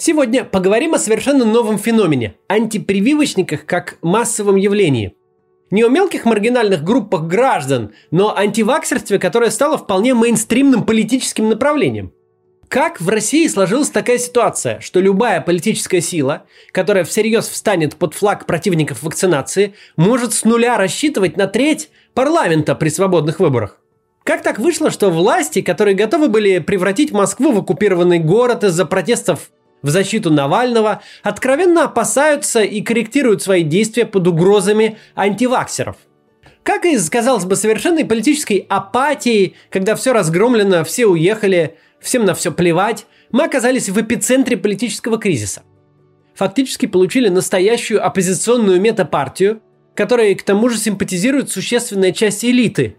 Сегодня поговорим о совершенно новом феномене – антипрививочниках как массовом явлении. Не о мелких маргинальных группах граждан, но о антиваксерстве, которое стало вполне мейнстримным политическим направлением. Как в России сложилась такая ситуация, что любая политическая сила, которая всерьез встанет под флаг противников вакцинации, может с нуля рассчитывать на треть парламента при свободных выборах? Как так вышло, что власти, которые готовы были превратить Москву в оккупированный город из-за протестов в защиту Навального, откровенно опасаются и корректируют свои действия под угрозами антиваксеров. Как и, казалось бы, совершенной политической апатии, когда все разгромлено, все уехали, всем на все плевать, мы оказались в эпицентре политического кризиса. Фактически получили настоящую оппозиционную метапартию, которой к тому же симпатизирует существенная часть элиты.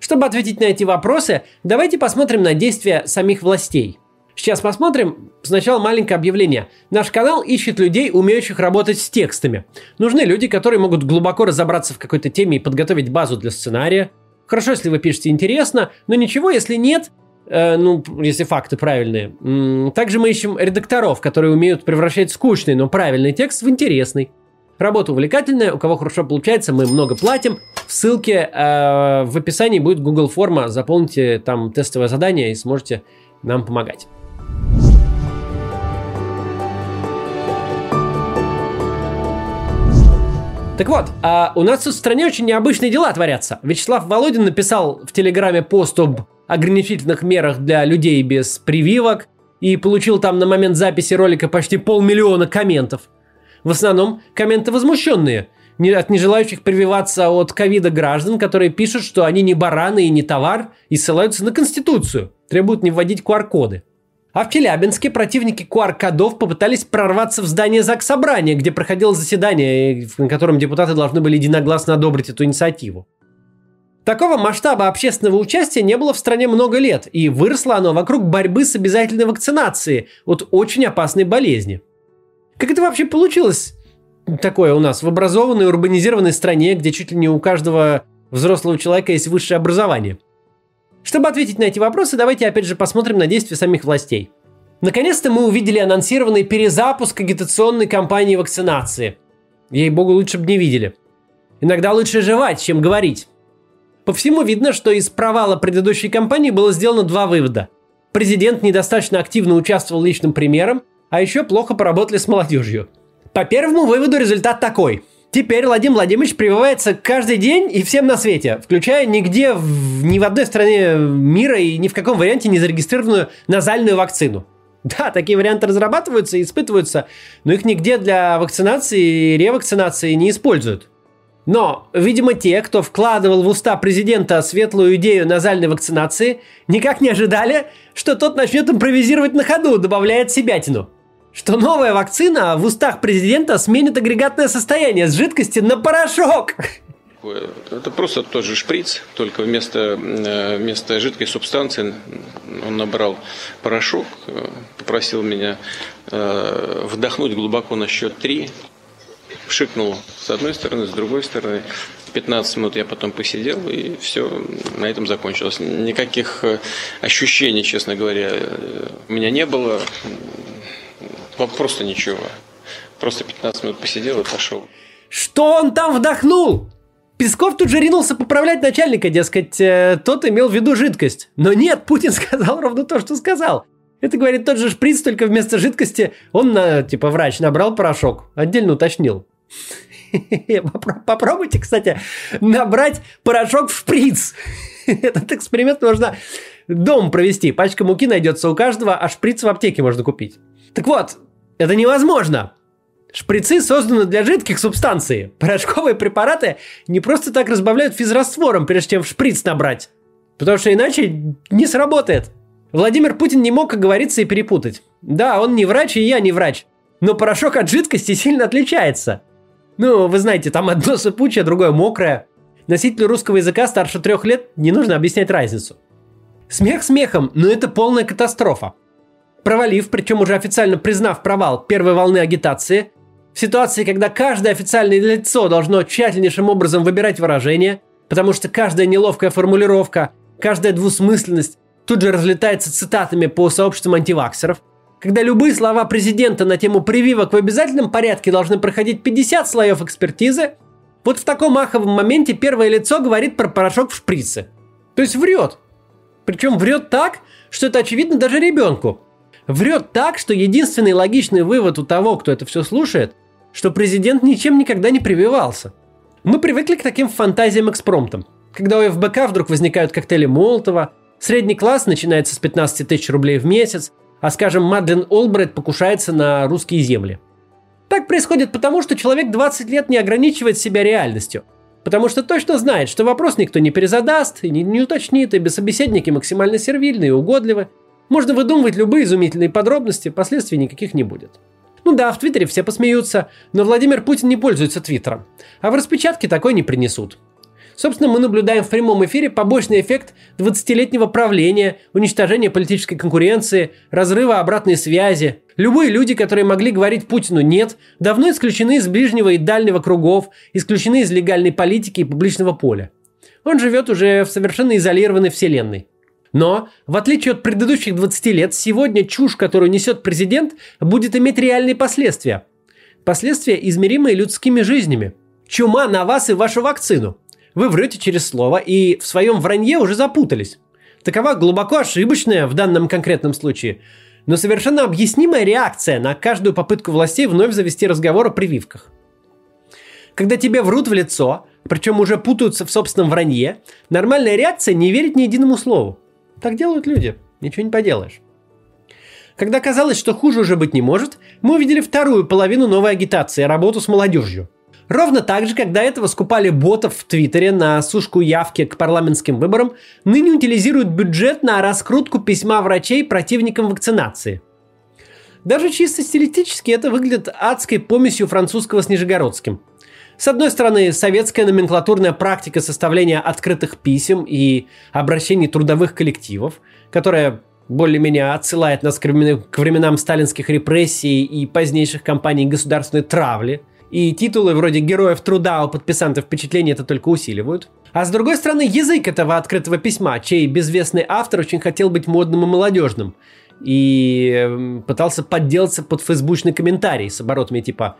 Чтобы ответить на эти вопросы, давайте посмотрим на действия самих властей – Сейчас посмотрим. Сначала маленькое объявление. Наш канал ищет людей, умеющих работать с текстами. Нужны люди, которые могут глубоко разобраться в какой-то теме и подготовить базу для сценария. Хорошо, если вы пишете интересно, но ничего, если нет, э, ну, если факты правильные. Также мы ищем редакторов, которые умеют превращать скучный, но правильный текст в интересный. Работа увлекательная, у кого хорошо получается, мы много платим. В ссылке э, в описании будет Google форма, заполните там тестовое задание и сможете нам помогать. Так вот, а у нас в стране очень необычные дела творятся. Вячеслав Володин написал в Телеграме пост об ограничительных мерах для людей без прививок и получил там на момент записи ролика почти полмиллиона комментов. В основном комменты возмущенные, от нежелающих прививаться от ковида граждан, которые пишут, что они не бараны и не товар, и ссылаются на Конституцию, требуют не вводить QR-коды. А в Челябинске противники QR-кодов попытались прорваться в здание ЗАГС Собрания, где проходило заседание, на котором депутаты должны были единогласно одобрить эту инициативу. Такого масштаба общественного участия не было в стране много лет, и выросло оно вокруг борьбы с обязательной вакцинацией от очень опасной болезни. Как это вообще получилось такое у нас в образованной, урбанизированной стране, где чуть ли не у каждого взрослого человека есть высшее образование – чтобы ответить на эти вопросы, давайте опять же посмотрим на действия самих властей. Наконец-то мы увидели анонсированный перезапуск агитационной кампании вакцинации. Ей-богу, лучше бы не видели. Иногда лучше жевать, чем говорить. По всему видно, что из провала предыдущей кампании было сделано два вывода. Президент недостаточно активно участвовал личным примером, а еще плохо поработали с молодежью. По первому выводу результат такой – Теперь Владимир Владимирович прививается каждый день и всем на свете, включая нигде, в, ни в одной стране мира и ни в каком варианте не зарегистрированную назальную вакцину. Да, такие варианты разрабатываются и испытываются, но их нигде для вакцинации и ревакцинации не используют. Но, видимо, те, кто вкладывал в уста президента светлую идею назальной вакцинации, никак не ожидали, что тот начнет импровизировать на ходу, добавляя себятину что новая вакцина в устах президента сменит агрегатное состояние с жидкости на порошок. Это просто тот же шприц, только вместо, э, вместо жидкой субстанции он набрал порошок, э, попросил меня э, вдохнуть глубоко на счет 3, шикнул с одной стороны, с другой стороны. 15 минут я потом посидел, и все на этом закончилось. Никаких ощущений, честно говоря, у меня не было. Просто ничего. Просто 15 минут посидел и пошел. Что он там вдохнул? Песков тут же ринулся поправлять начальника, дескать, э, тот имел в виду жидкость. Но нет, Путин сказал ровно то, что сказал. Это, говорит, тот же шприц, только вместо жидкости он, на, типа, врач набрал порошок. Отдельно уточнил. Попробуйте, кстати, набрать порошок в шприц. Этот эксперимент можно дом провести. Пачка муки найдется у каждого, а шприц в аптеке можно купить. Так вот, это невозможно. Шприцы созданы для жидких субстанций. Порошковые препараты не просто так разбавляют физраствором, прежде чем в шприц набрать. Потому что иначе не сработает. Владимир Путин не мог оговориться и перепутать. Да, он не врач, и я не врач. Но порошок от жидкости сильно отличается. Ну, вы знаете, там одно сыпучее, другое мокрое. Носителю русского языка старше трех лет не нужно объяснять разницу. Смех смехом, но это полная катастрофа провалив, причем уже официально признав провал первой волны агитации, в ситуации, когда каждое официальное лицо должно тщательнейшим образом выбирать выражение, потому что каждая неловкая формулировка, каждая двусмысленность тут же разлетается цитатами по сообществам антиваксеров, когда любые слова президента на тему прививок в обязательном порядке должны проходить 50 слоев экспертизы, вот в таком аховом моменте первое лицо говорит про порошок в шприце. То есть врет. Причем врет так, что это очевидно даже ребенку. Врет так, что единственный логичный вывод у того, кто это все слушает, что президент ничем никогда не прививался. Мы привыкли к таким фантазиям-экспромтам. Когда у ФБК вдруг возникают коктейли Молотова, средний класс начинается с 15 тысяч рублей в месяц, а, скажем, Мадлен Олбрайт покушается на русские земли. Так происходит потому, что человек 20 лет не ограничивает себя реальностью. Потому что точно знает, что вопрос никто не перезадаст и не, не уточнит, и собеседники максимально сервильны и угодливы. Можно выдумывать любые изумительные подробности, последствий никаких не будет. Ну да, в Твиттере все посмеются, но Владимир Путин не пользуется Твиттером. А в распечатке такой не принесут. Собственно, мы наблюдаем в прямом эфире побочный эффект 20-летнего правления, уничтожения политической конкуренции, разрыва обратной связи. Любые люди, которые могли говорить Путину «нет», давно исключены из ближнего и дальнего кругов, исключены из легальной политики и публичного поля. Он живет уже в совершенно изолированной вселенной. Но, в отличие от предыдущих 20 лет, сегодня чушь, которую несет президент, будет иметь реальные последствия. Последствия, измеримые людскими жизнями. Чума на вас и вашу вакцину. Вы врете через слово и в своем вранье уже запутались. Такова глубоко ошибочная в данном конкретном случае, но совершенно объяснимая реакция на каждую попытку властей вновь завести разговор о прививках. Когда тебе врут в лицо, причем уже путаются в собственном вранье, нормальная реакция не верить ни единому слову. Так делают люди, ничего не поделаешь. Когда казалось, что хуже уже быть не может, мы увидели вторую половину новой агитации – работу с молодежью – Ровно так же, когда этого скупали ботов в Твиттере на сушку явки к парламентским выборам, ныне утилизируют бюджет на раскрутку письма врачей противникам вакцинации. Даже чисто стилистически это выглядит адской помесью французского с нижегородским. С одной стороны, советская номенклатурная практика составления открытых писем и обращений трудовых коллективов, которая более-менее отсылает нас к временам сталинских репрессий и позднейших кампаний государственной травли – и титулы вроде героев труда у подписантов впечатления это только усиливают. А с другой стороны, язык этого открытого письма, чей безвестный автор очень хотел быть модным и молодежным. И эм, пытался подделаться под фейсбучный комментарий с оборотами типа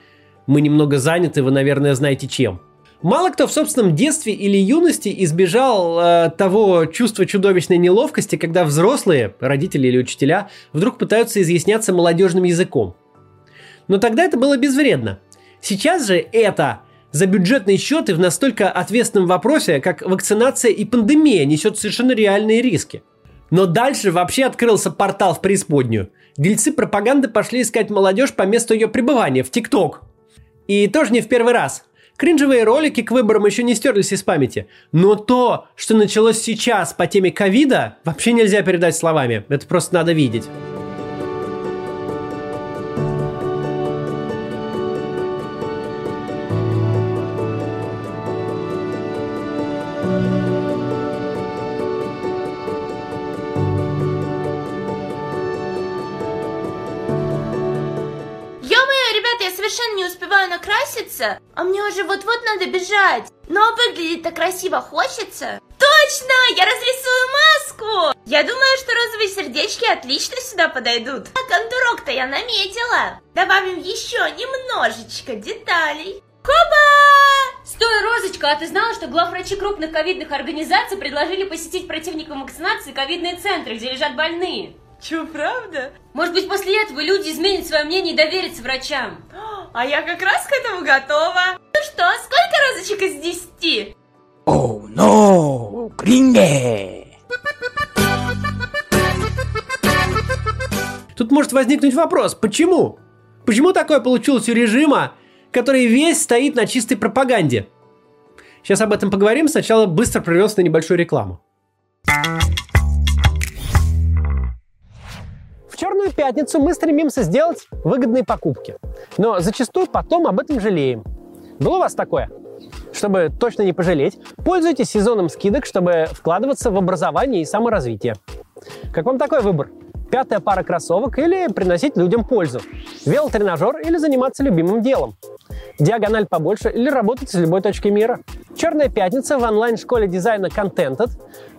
«Мы немного заняты, вы, наверное, знаете чем». Мало кто в собственном детстве или юности избежал э, того чувства чудовищной неловкости, когда взрослые, родители или учителя, вдруг пытаются изъясняться молодежным языком. Но тогда это было безвредно. Сейчас же это за бюджетные счеты в настолько ответственном вопросе, как вакцинация и пандемия, несет совершенно реальные риски. Но дальше вообще открылся портал в преисподнюю. Дельцы пропаганды пошли искать молодежь по месту ее пребывания в ТикТок. И тоже не в первый раз. Кринжевые ролики к выборам еще не стерлись из памяти. Но то, что началось сейчас по теме ковида, вообще нельзя передать словами. Это просто надо видеть. Накраситься, а мне уже вот-вот надо бежать. Ну а выглядеть-то красиво хочется? Точно! Я разрисую маску! Я думаю, что розовые сердечки отлично сюда подойдут. А контурок-то я наметила. Добавим еще немножечко деталей. Коба! Стой, Розочка, а ты знала, что главврачи крупных ковидных организаций предложили посетить противникам вакцинации ковидные центры, где лежат больные? Че, правда? Может быть, после этого люди изменят свое мнение и доверятся врачам. А я как раз к этому готова. Ну что, сколько розочек из десяти? Оу, oh, no! Кринге! Тут может возникнуть вопрос, почему? Почему такое получилось у режима, который весь стоит на чистой пропаганде? Сейчас об этом поговорим, сначала быстро прервемся на небольшую рекламу. Черную пятницу мы стремимся сделать выгодные покупки. Но зачастую потом об этом жалеем. Было у вас такое? Чтобы точно не пожалеть, пользуйтесь сезоном скидок, чтобы вкладываться в образование и саморазвитие. Как вам такой выбор? Пятая пара кроссовок или приносить людям пользу? Велотренажер или заниматься любимым делом? Диагональ побольше или работать с любой точки мира? Черная пятница в онлайн-школе дизайна Contented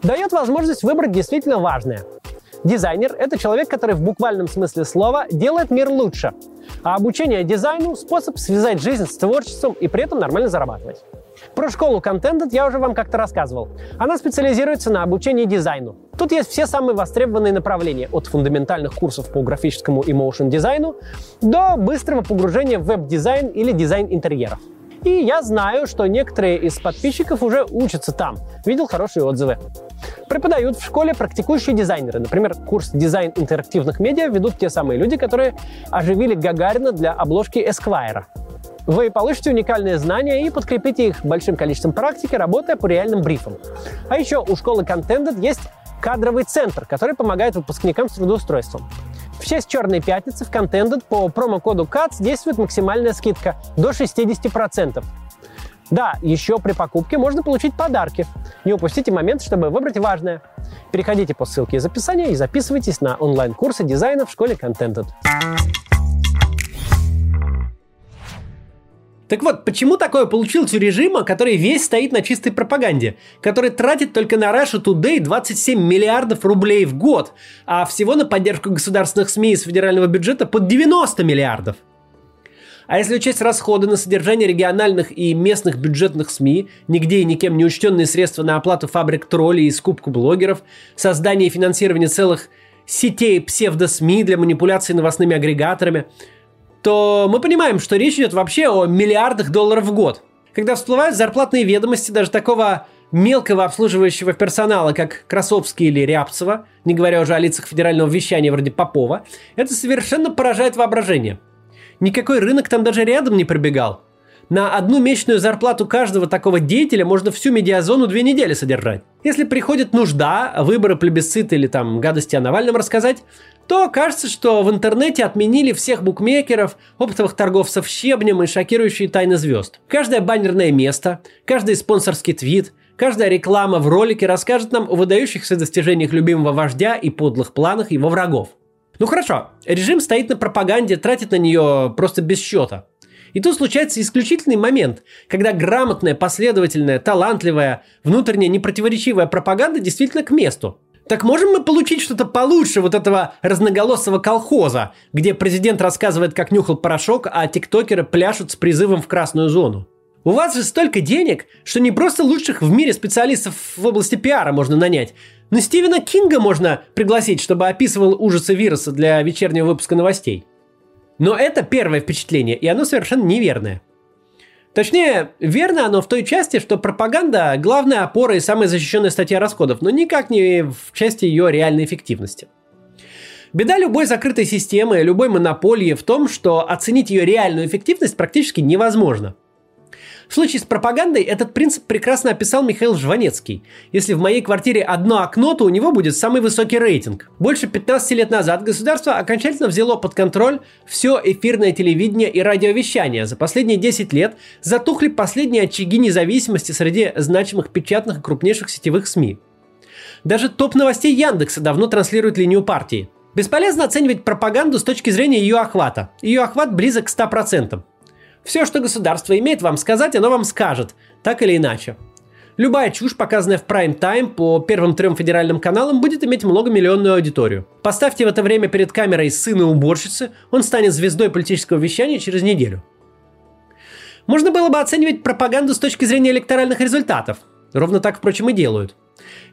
дает возможность выбрать действительно важное – Дизайнер – это человек, который в буквальном смысле слова делает мир лучше. А обучение дизайну – способ связать жизнь с творчеством и при этом нормально зарабатывать. Про школу Contented я уже вам как-то рассказывал. Она специализируется на обучении дизайну. Тут есть все самые востребованные направления, от фундаментальных курсов по графическому и motion дизайну до быстрого погружения в веб-дизайн или дизайн интерьеров. И я знаю, что некоторые из подписчиков уже учатся там. Видел хорошие отзывы. Преподают в школе практикующие дизайнеры. Например, курс «Дизайн интерактивных медиа» ведут те самые люди, которые оживили Гагарина для обложки Эсквайра. Вы получите уникальные знания и подкрепите их большим количеством практики, работая по реальным брифам. А еще у школы Contented есть кадровый центр, который помогает выпускникам с трудоустройством. В честь Черной пятницы в Contented по промокоду CATS действует максимальная скидка до 60%. Да, еще при покупке можно получить подарки. Не упустите момент, чтобы выбрать важное. Переходите по ссылке из описания и записывайтесь на онлайн-курсы дизайна в школе Contented. Так вот, почему такое получилось у режима, который весь стоит на чистой пропаганде, который тратит только на Russia Today 27 миллиардов рублей в год, а всего на поддержку государственных СМИ из федерального бюджета под 90 миллиардов? А если учесть расходы на содержание региональных и местных бюджетных СМИ, нигде и никем не учтенные средства на оплату фабрик троллей и скупку блогеров, создание и финансирование целых сетей псевдо-СМИ для манипуляции новостными агрегаторами – то мы понимаем, что речь идет вообще о миллиардах долларов в год. Когда всплывают зарплатные ведомости даже такого мелкого обслуживающего персонала, как Красовский или Рябцева, не говоря уже о лицах федерального вещания вроде Попова, это совершенно поражает воображение. Никакой рынок там даже рядом не пробегал. На одну месячную зарплату каждого такого деятеля можно всю медиазону две недели содержать. Если приходит нужда, выборы, плебисциты или там гадости о Навальном рассказать, то кажется, что в интернете отменили всех букмекеров, оптовых торговцев щебнем и шокирующие тайны звезд. Каждое баннерное место, каждый спонсорский твит, каждая реклама в ролике расскажет нам о выдающихся достижениях любимого вождя и подлых планах его врагов. Ну хорошо, режим стоит на пропаганде, тратит на нее просто без счета. И тут случается исключительный момент, когда грамотная, последовательная, талантливая, внутренне непротиворечивая пропаганда действительно к месту. Так можем мы получить что-то получше вот этого разноголосого колхоза, где президент рассказывает, как нюхал порошок, а тиктокеры пляшут с призывом в красную зону? У вас же столько денег, что не просто лучших в мире специалистов в области пиара можно нанять, но Стивена Кинга можно пригласить, чтобы описывал ужасы вируса для вечернего выпуска новостей. Но это первое впечатление, и оно совершенно неверное. Точнее, верно оно в той части, что пропаганда – главная опора и самая защищенная статья расходов, но никак не в части ее реальной эффективности. Беда любой закрытой системы, любой монополии в том, что оценить ее реальную эффективность практически невозможно – в случае с пропагандой этот принцип прекрасно описал Михаил Жванецкий. Если в моей квартире одно окно, то у него будет самый высокий рейтинг. Больше 15 лет назад государство окончательно взяло под контроль все эфирное телевидение и радиовещание. За последние 10 лет затухли последние очаги независимости среди значимых печатных и крупнейших сетевых СМИ. Даже топ новостей Яндекса давно транслирует линию партии. Бесполезно оценивать пропаганду с точки зрения ее охвата. Ее охват близок к 100%. Все, что государство имеет вам сказать, оно вам скажет, так или иначе. Любая чушь, показанная в прайм-тайм по первым трем федеральным каналам, будет иметь многомиллионную аудиторию. Поставьте в это время перед камерой сына уборщицы, он станет звездой политического вещания через неделю. Можно было бы оценивать пропаганду с точки зрения электоральных результатов. Ровно так, впрочем, и делают.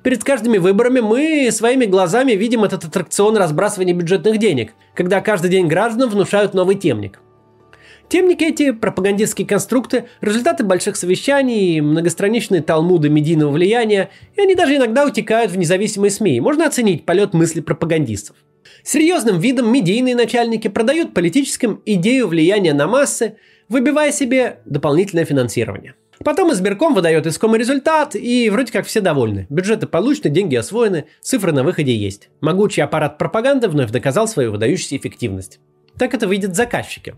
Перед каждыми выборами мы своими глазами видим этот аттракцион разбрасывания бюджетных денег, когда каждый день гражданам внушают новый темник. Темники эти, пропагандистские конструкты, результаты больших совещаний, многостраничные талмуды медийного влияния, и они даже иногда утекают в независимые СМИ. Можно оценить полет мысли пропагандистов. Серьезным видом медийные начальники продают политическим идею влияния на массы, выбивая себе дополнительное финансирование. Потом избирком выдает искомый результат, и вроде как все довольны. Бюджеты получены, деньги освоены, цифры на выходе есть. Могучий аппарат пропаганды вновь доказал свою выдающуюся эффективность. Так это выйдет заказчики.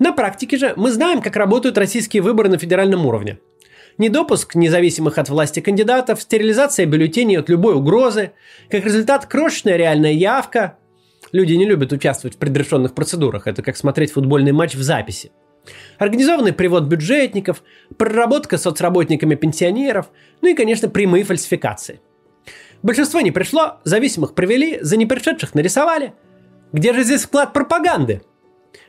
На практике же мы знаем, как работают российские выборы на федеральном уровне. Недопуск независимых от власти кандидатов, стерилизация бюллетеней от любой угрозы, как результат крошечная реальная явка. Люди не любят участвовать в предрешенных процедурах, это как смотреть футбольный матч в записи. Организованный привод бюджетников, проработка соцработниками пенсионеров, ну и, конечно, прямые фальсификации. Большинство не пришло, зависимых провели, за непришедших нарисовали. Где же здесь вклад пропаганды?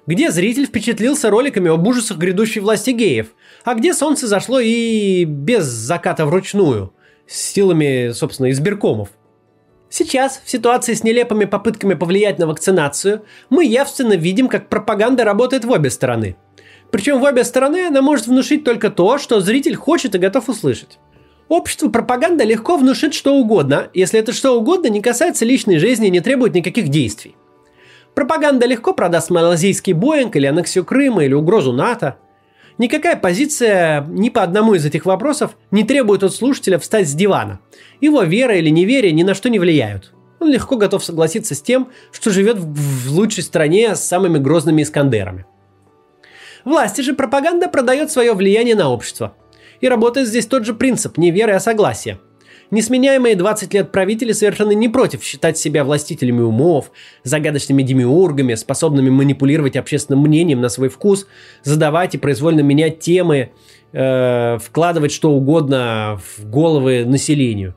Где зритель впечатлился роликами об ужасах грядущей власти геев, а где солнце зашло и без заката вручную, с силами, собственно, избиркомов. Сейчас, в ситуации с нелепыми попытками повлиять на вакцинацию, мы явственно видим, как пропаганда работает в обе стороны. Причем в обе стороны она может внушить только то, что зритель хочет и готов услышать. Обществу пропаганда легко внушит что угодно, если это что угодно не касается личной жизни и не требует никаких действий. Пропаганда легко продаст малазийский Боинг или аннексию Крыма или угрозу НАТО. Никакая позиция ни по одному из этих вопросов не требует от слушателя встать с дивана. Его вера или неверие ни на что не влияют. Он легко готов согласиться с тем, что живет в лучшей стране с самыми грозными Искандерами. Власти же пропаганда продает свое влияние на общество. И работает здесь тот же принцип не веры, а согласия – Несменяемые 20 лет правители совершенно не против считать себя властителями умов, загадочными демиургами, способными манипулировать общественным мнением на свой вкус, задавать и произвольно менять темы, э, вкладывать что угодно в головы населению.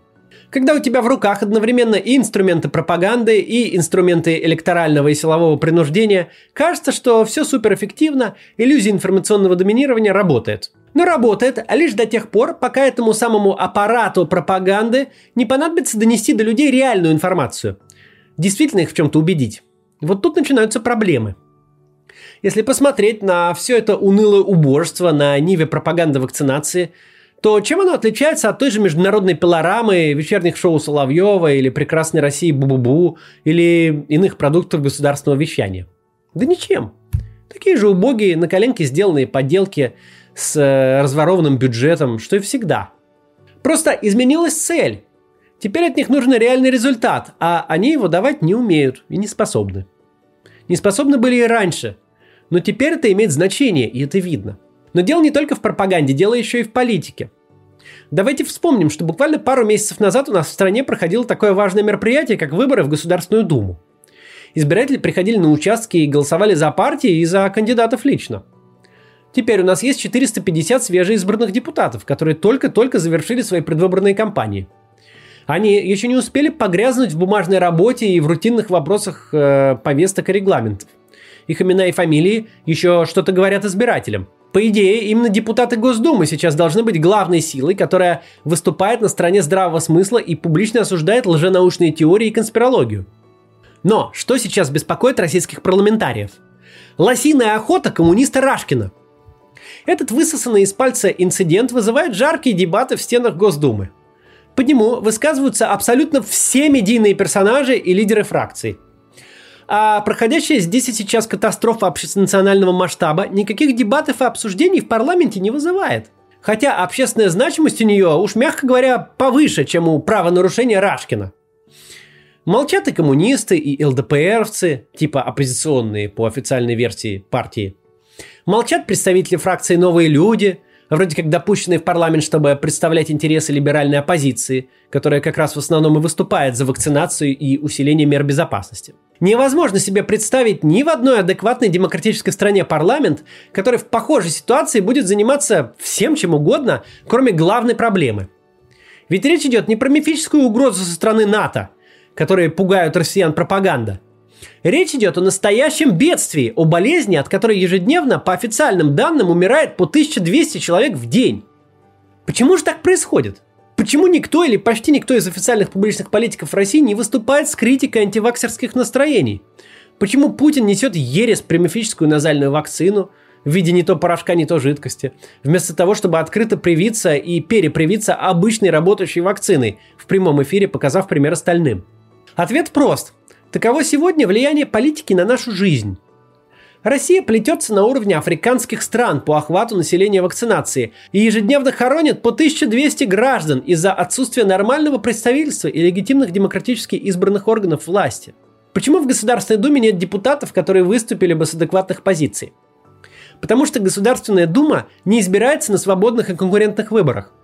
Когда у тебя в руках одновременно и инструменты пропаганды, и инструменты электорального и силового принуждения, кажется, что все суперэффективно, иллюзия информационного доминирования работает – но работает лишь до тех пор, пока этому самому аппарату пропаганды не понадобится донести до людей реальную информацию. Действительно их в чем-то убедить. Вот тут начинаются проблемы. Если посмотреть на все это унылое убожество на ниве пропаганды вакцинации, то чем оно отличается от той же международной пилорамы, вечерних шоу Соловьева или прекрасной России Бу-Бу-Бу или иных продуктов государственного вещания? Да ничем. Такие же убогие, на коленке сделанные подделки – с э, разворованным бюджетом, что и всегда. Просто изменилась цель. Теперь от них нужен реальный результат, а они его давать не умеют и не способны. Не способны были и раньше, но теперь это имеет значение, и это видно. Но дело не только в пропаганде, дело еще и в политике. Давайте вспомним, что буквально пару месяцев назад у нас в стране проходило такое важное мероприятие, как выборы в Государственную Думу. Избиратели приходили на участки и голосовали за партии и за кандидатов лично. Теперь у нас есть 450 свежеизбранных депутатов, которые только-только завершили свои предвыборные кампании. Они еще не успели погрязнуть в бумажной работе и в рутинных вопросах э, повесток и регламентов. Их имена и фамилии еще что-то говорят избирателям. По идее, именно депутаты Госдумы сейчас должны быть главной силой, которая выступает на стороне здравого смысла и публично осуждает лженаучные теории и конспирологию. Но что сейчас беспокоит российских парламентариев? Лосиная охота коммуниста Рашкина – этот высосанный из пальца инцидент вызывает жаркие дебаты в стенах Госдумы. По нему высказываются абсолютно все медийные персонажи и лидеры фракций. А проходящая здесь и сейчас катастрофа общенационального масштаба никаких дебатов и обсуждений в парламенте не вызывает. Хотя общественная значимость у нее, уж мягко говоря, повыше, чем у правонарушения Рашкина. Молчат и коммунисты, и ЛДПРовцы, типа оппозиционные по официальной версии партии – Молчат представители фракции «Новые люди», вроде как допущенные в парламент, чтобы представлять интересы либеральной оппозиции, которая как раз в основном и выступает за вакцинацию и усиление мер безопасности. Невозможно себе представить ни в одной адекватной демократической стране парламент, который в похожей ситуации будет заниматься всем чем угодно, кроме главной проблемы. Ведь речь идет не про мифическую угрозу со стороны НАТО, которые пугают россиян пропаганда, Речь идет о настоящем бедствии, о болезни, от которой ежедневно, по официальным данным, умирает по 1200 человек в день. Почему же так происходит? Почему никто или почти никто из официальных публичных политиков России не выступает с критикой антиваксерских настроений? Почему Путин несет ересь примифическую назальную вакцину в виде не то порошка, не то жидкости, вместо того, чтобы открыто привиться и перепривиться обычной работающей вакциной, в прямом эфире показав пример остальным? Ответ прост – Таково сегодня влияние политики на нашу жизнь. Россия плетется на уровне африканских стран по охвату населения вакцинации и ежедневно хоронит по 1200 граждан из-за отсутствия нормального представительства и легитимных демократически избранных органов власти. Почему в Государственной Думе нет депутатов, которые выступили бы с адекватных позиций? Потому что Государственная Дума не избирается на свободных и конкурентных выборах –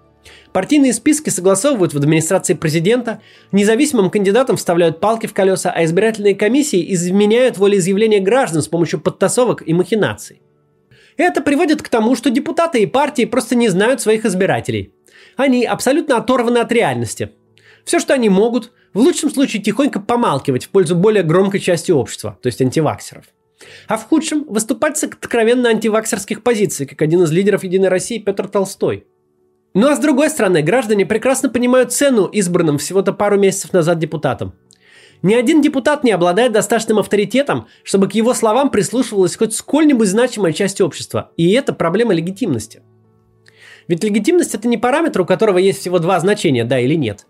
Партийные списки согласовывают в администрации президента, независимым кандидатам вставляют палки в колеса, а избирательные комиссии изменяют волеизъявления граждан с помощью подтасовок и махинаций. Это приводит к тому, что депутаты и партии просто не знают своих избирателей. Они абсолютно оторваны от реальности. Все, что они могут, в лучшем случае тихонько помалкивать в пользу более громкой части общества, то есть антиваксеров. А в худшем выступать с откровенно антиваксерских позиций, как один из лидеров Единой России Петр Толстой. Ну а с другой стороны, граждане прекрасно понимают цену избранным всего-то пару месяцев назад депутатам. Ни один депутат не обладает достаточным авторитетом, чтобы к его словам прислушивалась хоть сколь-нибудь значимая часть общества. И это проблема легитимности. Ведь легитимность это не параметр, у которого есть всего два значения, да или нет.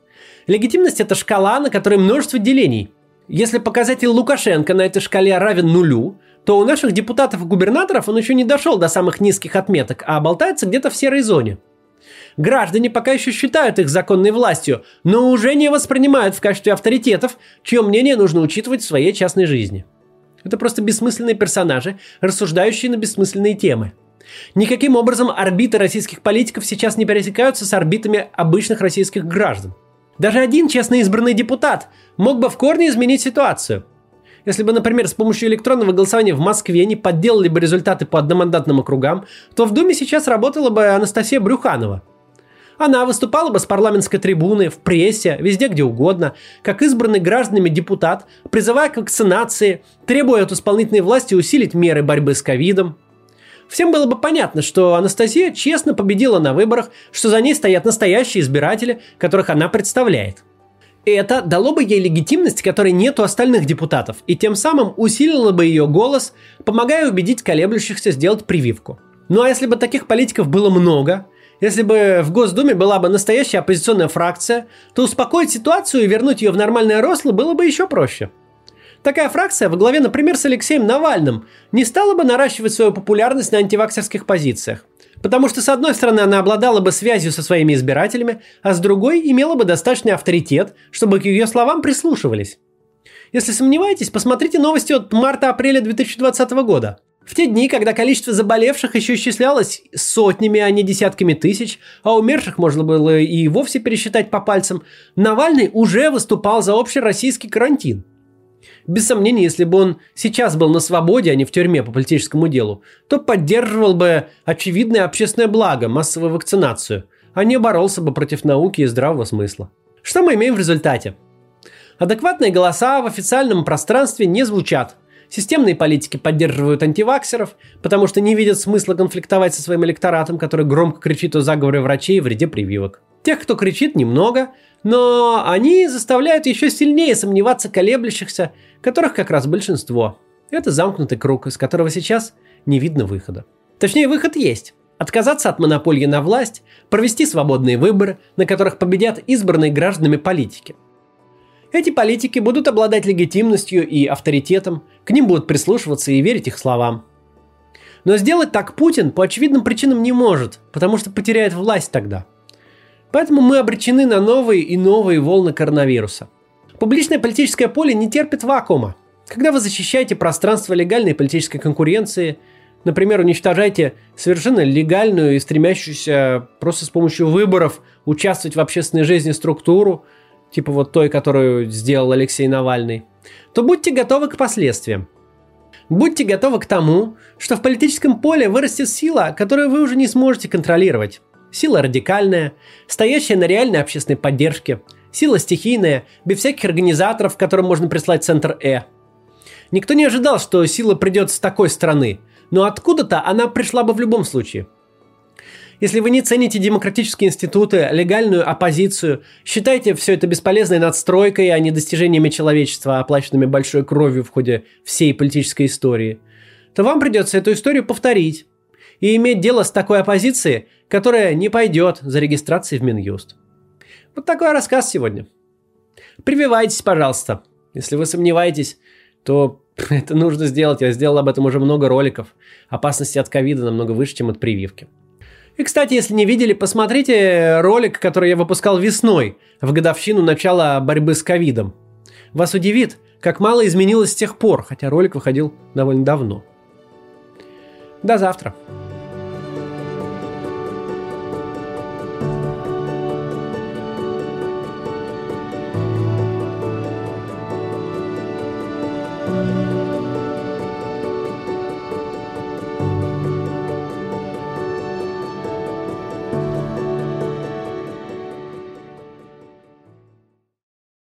Легитимность это шкала, на которой множество делений. Если показатель Лукашенко на этой шкале равен нулю, то у наших депутатов и губернаторов он еще не дошел до самых низких отметок, а болтается где-то в серой зоне. Граждане пока еще считают их законной властью, но уже не воспринимают в качестве авторитетов, чье мнение нужно учитывать в своей частной жизни. Это просто бессмысленные персонажи, рассуждающие на бессмысленные темы. Никаким образом орбиты российских политиков сейчас не пересекаются с орбитами обычных российских граждан. Даже один честно избранный депутат мог бы в корне изменить ситуацию. Если бы, например, с помощью электронного голосования в Москве не подделали бы результаты по одномандатным округам, то в Думе сейчас работала бы Анастасия Брюханова. Она выступала бы с парламентской трибуны, в прессе, везде где угодно, как избранный гражданами депутат, призывая к вакцинации, требуя от исполнительной власти усилить меры борьбы с ковидом. Всем было бы понятно, что Анастасия честно победила на выборах, что за ней стоят настоящие избиратели, которых она представляет – это дало бы ей легитимность, которой нет у остальных депутатов, и тем самым усилило бы ее голос, помогая убедить колеблющихся сделать прививку. Ну а если бы таких политиков было много, если бы в Госдуме была бы настоящая оппозиционная фракция, то успокоить ситуацию и вернуть ее в нормальное русло было бы еще проще. Такая фракция во главе, например, с Алексеем Навальным не стала бы наращивать свою популярность на антиваксерских позициях. Потому что, с одной стороны, она обладала бы связью со своими избирателями, а с другой имела бы достаточный авторитет, чтобы к ее словам прислушивались. Если сомневаетесь, посмотрите новости от марта-апреля 2020 года. В те дни, когда количество заболевших еще исчислялось сотнями, а не десятками тысяч, а умерших можно было и вовсе пересчитать по пальцам, Навальный уже выступал за общероссийский карантин. Без сомнения, если бы он сейчас был на свободе, а не в тюрьме по политическому делу, то поддерживал бы очевидное общественное благо, массовую вакцинацию, а не боролся бы против науки и здравого смысла. Что мы имеем в результате? Адекватные голоса в официальном пространстве не звучат. Системные политики поддерживают антиваксеров, потому что не видят смысла конфликтовать со своим электоратом, который громко кричит о заговоре врачей и вреде прививок. Тех, кто кричит, немного, но они заставляют еще сильнее сомневаться колеблющихся, которых как раз большинство. Это замкнутый круг, из которого сейчас не видно выхода. Точнее, выход есть. Отказаться от монополии на власть, провести свободные выборы, на которых победят избранные гражданами политики. Эти политики будут обладать легитимностью и авторитетом, к ним будут прислушиваться и верить их словам. Но сделать так Путин по очевидным причинам не может, потому что потеряет власть тогда – Поэтому мы обречены на новые и новые волны коронавируса. Публичное политическое поле не терпит вакуума. Когда вы защищаете пространство легальной политической конкуренции, например, уничтожаете совершенно легальную и стремящуюся просто с помощью выборов участвовать в общественной жизни структуру, типа вот той, которую сделал Алексей Навальный, то будьте готовы к последствиям. Будьте готовы к тому, что в политическом поле вырастет сила, которую вы уже не сможете контролировать. Сила радикальная, стоящая на реальной общественной поддержке. Сила стихийная, без всяких организаторов, которым можно прислать центр Э. Никто не ожидал, что сила придет с такой стороны, но откуда-то она пришла бы в любом случае. Если вы не цените демократические институты, легальную оппозицию, считаете все это бесполезной надстройкой, а не достижениями человечества, оплаченными большой кровью в ходе всей политической истории, то вам придется эту историю повторить и иметь дело с такой оппозицией, которая не пойдет за регистрацией в Минюст. Вот такой рассказ сегодня. Прививайтесь, пожалуйста. Если вы сомневаетесь, то это нужно сделать. Я сделал об этом уже много роликов. Опасности от ковида намного выше, чем от прививки. И, кстати, если не видели, посмотрите ролик, который я выпускал весной, в годовщину начала борьбы с ковидом. Вас удивит, как мало изменилось с тех пор, хотя ролик выходил довольно давно. До завтра.